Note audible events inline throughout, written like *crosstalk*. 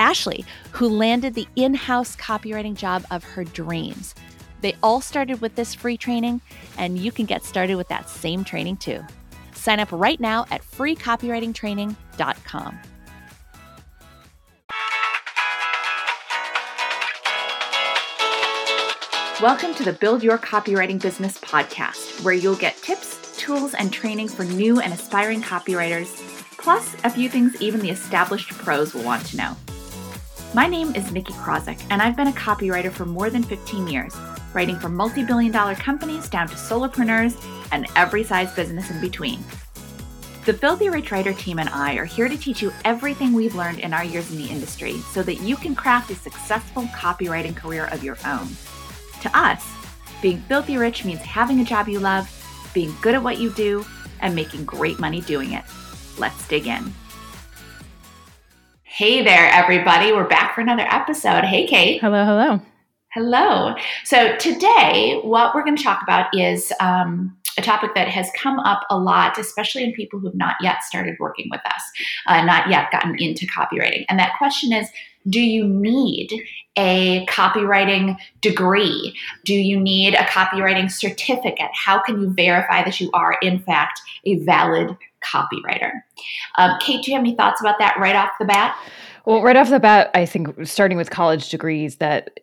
Ashley, who landed the in house copywriting job of her dreams. They all started with this free training, and you can get started with that same training too. Sign up right now at freecopywritingtraining.com. Welcome to the Build Your Copywriting Business podcast, where you'll get tips, tools, and training for new and aspiring copywriters, plus a few things even the established pros will want to know. My name is Nikki Krawczyk, and I've been a copywriter for more than 15 years, writing for multi billion dollar companies down to solopreneurs and every size business in between. The Filthy Rich Writer team and I are here to teach you everything we've learned in our years in the industry so that you can craft a successful copywriting career of your own. To us, being filthy rich means having a job you love, being good at what you do, and making great money doing it. Let's dig in. Hey there, everybody. We're back for another episode. Hey, Kate. Hello, hello. Hello. So, today, what we're going to talk about is um, a topic that has come up a lot, especially in people who have not yet started working with us, uh, not yet gotten into copywriting. And that question is Do you need a copywriting degree? Do you need a copywriting certificate? How can you verify that you are, in fact, a valid copywriter? Um, Kate, do you have any thoughts about that right off the bat? Well, right off the bat, I think starting with college degrees that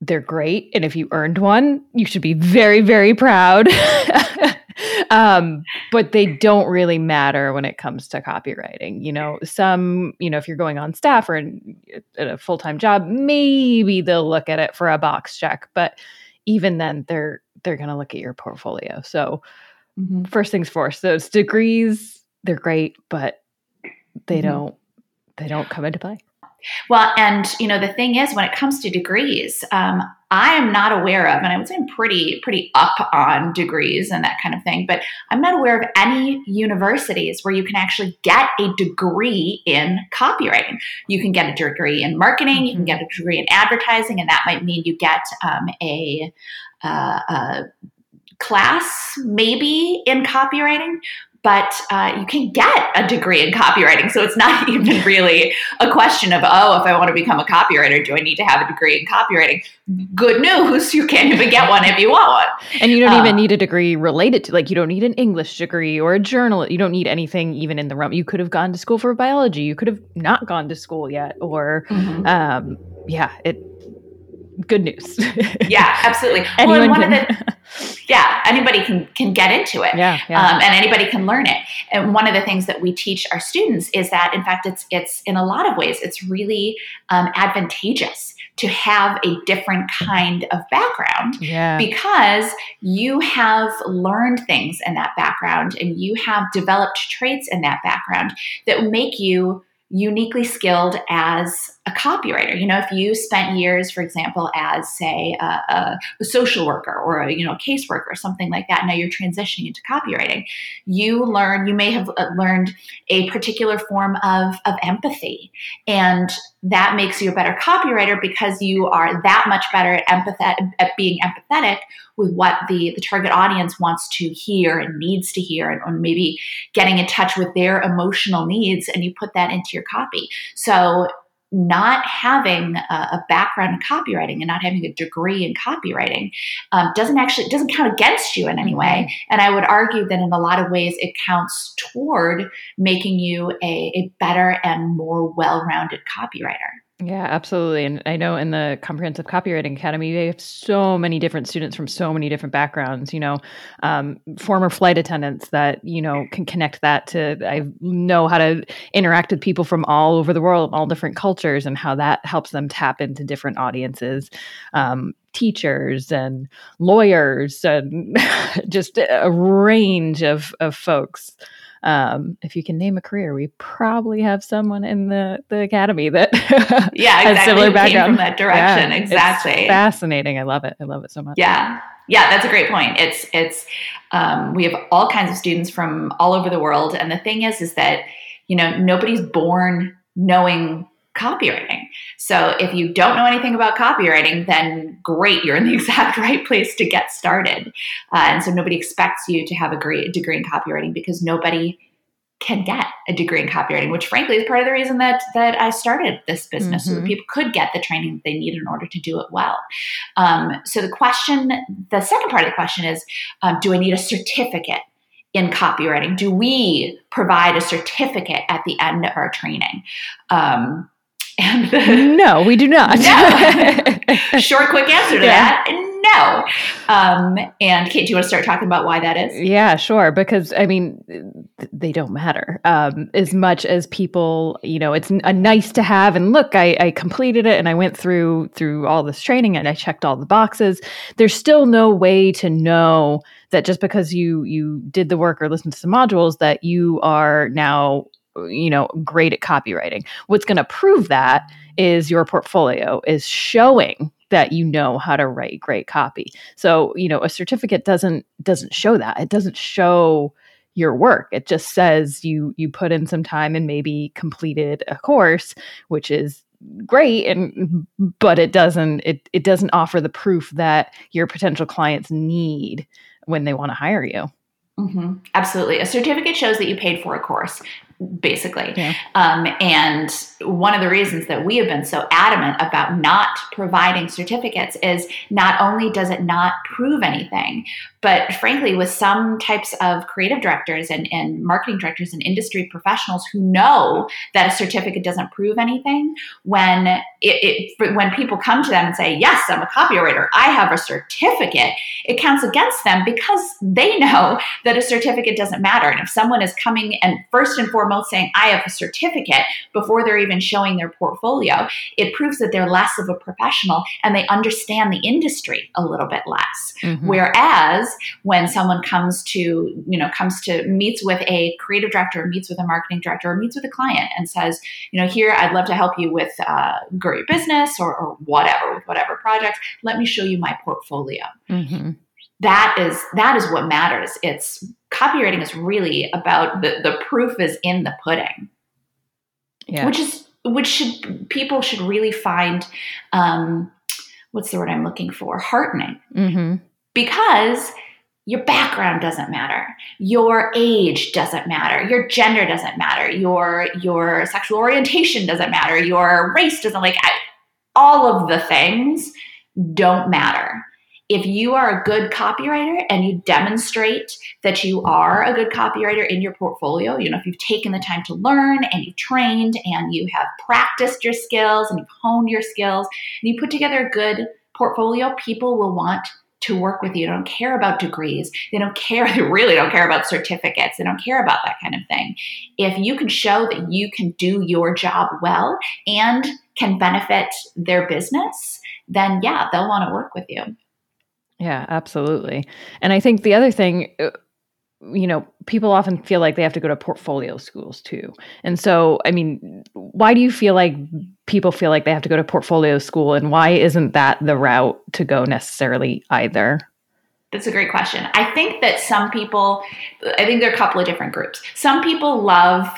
they're great. And if you earned one, you should be very, very proud. *laughs* um, but they don't really matter when it comes to copywriting. You know, some, you know, if you're going on staff or in, in a full time job, maybe they'll look at it for a box check. But even then, they're they're going to look at your portfolio. So mm-hmm. first things first, those degrees they're great, but they mm-hmm. don't they don't come into play. Well, and you know, the thing is, when it comes to degrees, um, I am not aware of, and I would say I'm pretty pretty up on degrees and that kind of thing, but I'm not aware of any universities where you can actually get a degree in copywriting. You can get a degree in marketing, you can mm-hmm. get a degree in advertising, and that might mean you get um, a, uh, a class maybe in copywriting but uh, you can get a degree in copywriting. So it's not *laughs* even really a question of, oh, if I want to become a copywriter, do I need to have a degree in copywriting? Good news, *laughs* you can't even get one if you want one. And you don't even um, need a degree related to, like, you don't need an English degree or a journal. You don't need anything even in the realm. You could have gone to school for biology. You could have not gone to school yet. Or, mm-hmm. um, yeah, it, good news. *laughs* yeah, absolutely. Anyone well, can. The, *laughs* yeah, anybody can can get into it. Yeah, yeah. Um, and anybody can learn it. And one of the things that we teach our students is that, in fact, it's it's in a lot of ways it's really um, advantageous to have a different kind of background yeah. because you have learned things in that background and you have developed traits in that background that make you uniquely skilled as a copywriter. You know, if you spent years, for example, as say a, a, social worker or a you know caseworker or something like that, now you're transitioning into copywriting. You learn, you may have uh, learned a particular form of of empathy, and that makes you a better copywriter because you are that much better at empath- at being empathetic with what the the target audience wants to hear and needs to hear, and or maybe getting in touch with their emotional needs, and you put that into your copy. So not having a, a, background in copywriting and not having a degree in copywriting um, doesn't actually doesn't count against you in any way mm-hmm. and i would argue that in a lot of ways it counts toward making you a, a better and more well-rounded copywriter Yeah, absolutely. And I know in the Comprehensive Copywriting Academy, they have so many different students from so many different backgrounds, you know, um, former flight attendants that, you know, can connect that to, I know how to interact with people from all over the world, all different cultures, and how that helps them tap into different audiences. Um, teachers and lawyers and *laughs* just a range of, of folks um, if you can name a career, we probably have someone in the, the academy that *laughs* yeah, exactly. has similar background from that direction. Yeah, exactly. fascinating. I love it. I love it so much. Yeah. Yeah, that's a great point. It's it's um, we have all kinds of students from all over the world, and the thing is, is that you know nobody's born knowing copywriting. So if you don't know anything about copywriting, then great, you're in the *laughs* exact right place to get started. Uh, and so nobody expects you to have a great degree in copywriting because nobody can get a degree in copywriting, which frankly is part of the reason that that I started this business, mm-hmm. so that mm-hmm. people could get the training that they need in order to do it well. Um, so the question, the second part of the question is, um, do I need a certificate? in copywriting? Do we provide a certificate at the end of our training? Um, and the, *laughs* no, we do not. No. *laughs* Short, quick answer to yeah. that no. Um, and Kate, do you want to start talking about why that is? Yeah, sure. Because I mean, they don't matter um, as much as people. You know, it's a nice to have. And look, I, I completed it, and I went through through all this training, and I checked all the boxes. There's still no way to know that just because you you did the work or listened to some modules that you are now you know great at copywriting. What's going to prove that is your portfolio is showing that you know how to write great copy. So you know a certificate doesn't doesn't show that. It doesn't show your work. It just says you you put in some time and maybe completed a course which is great and but it doesn't it, it doesn't offer the proof that your potential clients need when they want to hire you. Mm-hmm. Absolutely. A certificate shows that you paid for a course basically. Yeah. Um, and one of the reasons that we have been so adamant about not providing certificates is not only does it not prove anything, but frankly, with some types of creative directors and, and marketing directors and industry professionals who know that a certificate doesn't prove anything, when it, it when people come to them and say, "Yes, I'm a copywriter. I have a certificate," it counts against them because they *laughs* know that a certificate doesn't matter. And if someone is coming and first and foremost saying, "I have a certificate," before they're even showing their portfolio, it proves that they're less of a professional and they understand the industry a little bit less. Mm-hmm. Whereas when someone comes to you know comes to meets with a creative director meets with a marketing director or meets with a client and says you know here i'd love to help you with uh, grow your business or, or whatever with whatever projects let me show you my portfolio mm-hmm. That is that is what matters. It's copywriting is really about the the proof is in the pudding. Yeah. which is which should people should really find um, what's the word i'm looking for? Heartening. Mm-hmm. because your background doesn't matter. Your age doesn't matter. Your gender doesn't matter. Your your sexual orientation doesn't matter. Your race doesn't like all of the things don't matter if you are a good copywriter and you demonstrate that you are a good copywriter in your portfolio, you know, if you've taken the time to learn and you've trained and you have practiced your skills and you've honed your skills and you put together a good portfolio, people will want to work with you. They don't care about degrees. They don't care. *laughs* They really don't care about certificates. They don't care about that kind of thing. If you can show that you can do your job well and can benefit their business, then yeah, they'll want to work with you. Yeah, absolutely. And I think the other thing uh, you know, people often feel like they have to go to portfolio schools too. And so, I mean, why do you feel like people feel like they have to go to portfolio school and why isn't that the route to go necessarily either? That's a great question. I think that some people, I think there are a couple of different groups. Some people love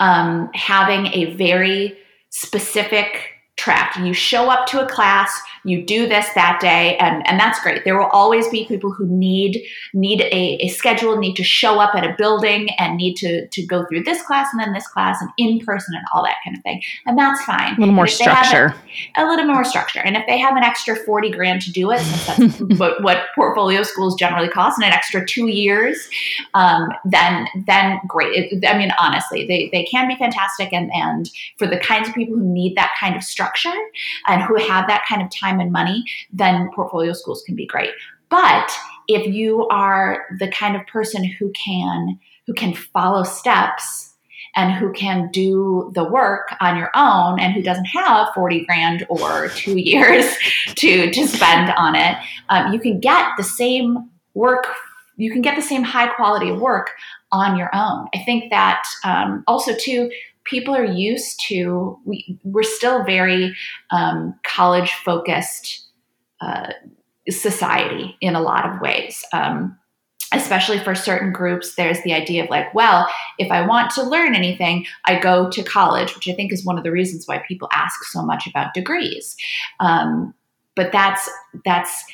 um, having a very specific track. You show up to a class, you do this that day and and that's great. There will always be people who need need a, a schedule need to show up at a building and need to to go through this class and then this class and in person and all that kind of thing. And that's fine. A little more structure. a, a, little more structure. And if they have an extra 40 grand to do it that's *laughs* what, what portfolio schools generally cost and an extra two years um, then then great. It, i mean honestly they, they can be fantastic and and for the kinds of people who need that kind of structure structure and who have that kind of time and money, then portfolio schools can be great. But if you are the kind of person who can who can follow steps and who can do the work on your own and who doesn't have 40 grand or two *laughs* years to, to spend on it, um, you can get the same work, you can get the same high quality work on your own. I think that um, also, too, people are used to, we, we're still very um, college focused. Uh, society in a lot of ways. Um, especially for certain groups, there's the idea of like, well, if I want to learn anything, I go to college, which I think is one of the reasons why people ask so much about degrees. Um, but that's that's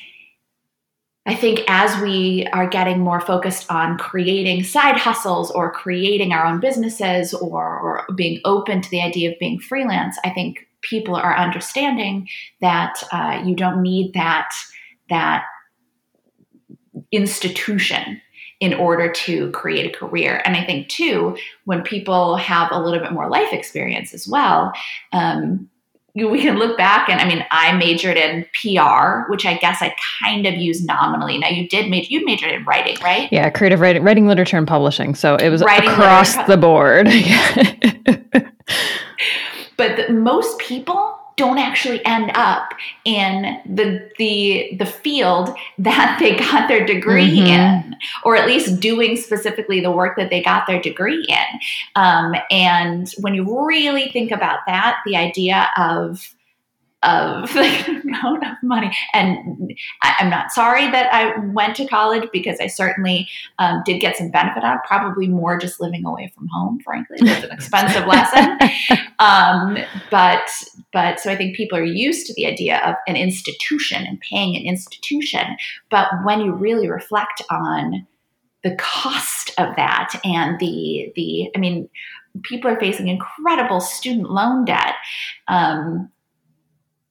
I think as we are getting more focused on creating side hustles or creating our own businesses or, or being open to the idea of being freelance, I think people are understanding that uh, you don't need that that institution in order to create a career. And I think, too, when people have a little bit more life experience as well, um, we can look back and I mean, I majored in PR, which I guess I kind of use nominally. Now, you did major, you majored in writing, right? Yeah, creative writing, writing, literature, and publishing. So it was writing, across the board. *laughs* but the, most people don't actually end up in the the the field *laughs* that they got their degree mm-hmm. in, or at least doing specifically the work that they got their degree in. Um, and when you really think about that, the idea of of *laughs* the amount of money. And I, am not sorry that I went to college because I certainly um, did get some benefit out. Probably more just living away from home. Frankly, it was an expensive lesson. *laughs* Um, but but so I think people are used to the idea of an institution and paying an institution. But when you really reflect on the cost of that and the the I mean people are facing incredible student loan debt um,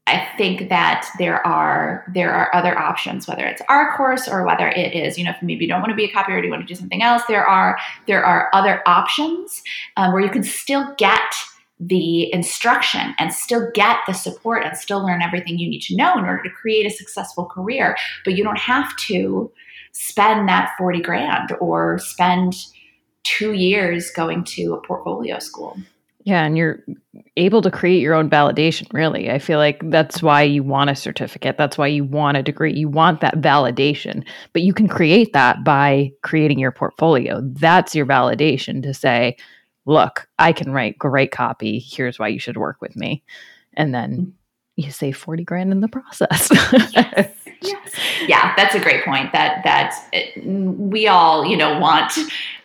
I think that there are there are other options, whether it's our course or whether it is, you know, if maybe you don't want to be a copywriter, you want to do something else. There are there are other options um, where you can still get the instruction and still get the support and still learn everything you need to know in order to create a successful career. But you don't have to spend that 40 grand or spend two years going to a portfolio school. Yeah, and you're able to create your own validation, really. I feel like that's why you want a certificate. That's why you want a degree. You want that validation, but you can create that by creating your portfolio. That's your validation to say, look, I can write great copy. Here's why you should work with me. And then mm. you save 40 grand in the process. *laughs* yes. Yes. *laughs* Yeah, that's a great point. That that it, we all, you know, want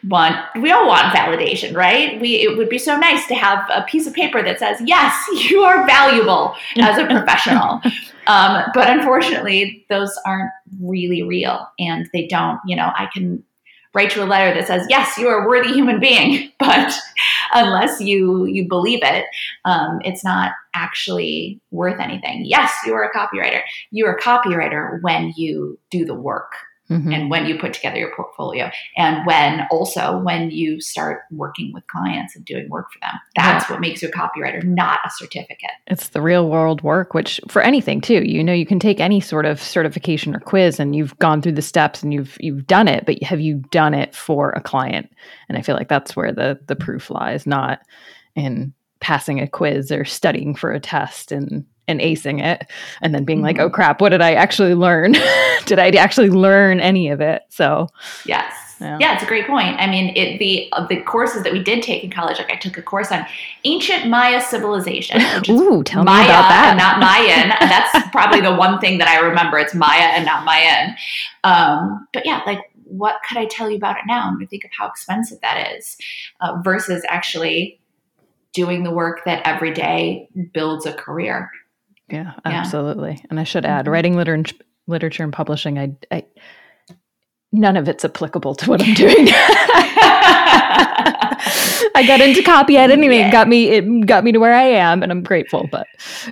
want we all want validation, right? We it would be so nice to have a piece of paper that says, "Yes, *laughs* you are valuable as a *laughs* professional." um, but unfortunately, those aren't really real, and they don't. You know, I can write you a letter that says, "Yes, you are a worthy human being," *laughs* but unless you you believe it, um, it's not actually worth anything. Yes, you are a copywriter. You are a copywriter when you do the work Mm-hmm. and when you put together your portfolio and when also when you start working with clients and doing work for them that's yeah. what makes you a copywriter not a certificate it's the real world work which for anything too you know you can take any sort of certification or quiz and you've gone through the steps and you've you've done it but have you done it for a client and i feel like that's where the the proof lies not in passing a quiz or studying for a test and and acing it and then being mm-hmm. like, oh crap, what did I actually learn? *laughs* did I actually learn any of it? So, yes. Yeah. yeah. it's a great point. I mean, it, the uh, the courses that we did take in college, like I took a course on ancient Maya civilization. Ooh, tell Maya me about that. And not Mayan. That's *laughs* probably the one thing that I remember. It's Maya and not Mayan. Um, but yeah, like what could I tell you about it now? And think of how expensive that is uh, versus actually doing the work that every day builds a career. Yeah, absolutely. Yeah. And I should add, mm-hmm. writing liter- literature and publishing, I, I none of it's applicable to what I'm doing. *laughs* *laughs* I got into copy editing. Yeah. It got me. It got me to where I am, and I'm grateful. But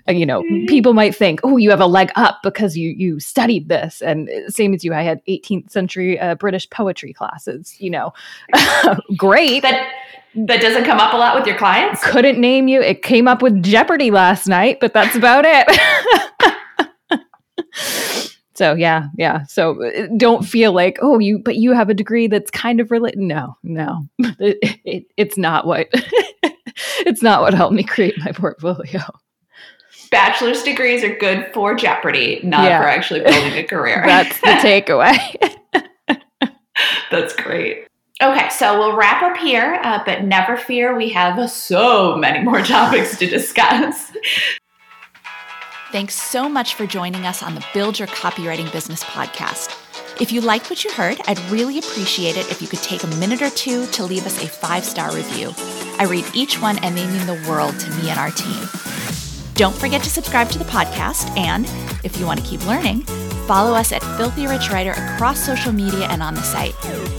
uh, you know, mm-hmm. people might think, "Oh, you have a leg up because you you studied this." And uh, same as you, I had 18th century uh, British poetry classes. You know, *laughs* great. That that doesn't come up a lot with your clients. Couldn't name you. It came up with Jeopardy last night, but that's about it. *laughs* So yeah, yeah. So uh, don't feel like oh you, but you have a degree that's kind of related. No, no, *laughs* it, it, it's not what *laughs* it's not what helped me create my portfolio. Bachelor's degrees are good for Jeopardy, not yeah. for actually building a *laughs* career. that's the takeaway. that's great. Okay, so we'll wrap up here, uh, but never fear, we have so many more topics to discuss. Thanks so much for joining us on the Build Your Copywriting Business podcast. If you liked what you heard, I'd really appreciate it if you could take a minute or two to leave us a five star review. I read each one and they mean the world to me and our team. Don't forget to subscribe to the podcast, and if you want to keep learning, Follow us at Filthy Rich Writer across social media and on the site.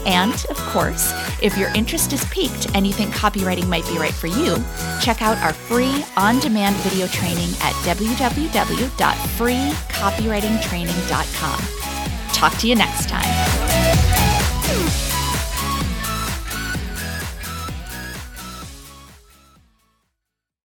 And, of course, if your interest is piqued and you think copywriting might be right for you, check out our free on demand video training at www.freecopywritingtraining.com. Talk to you next time.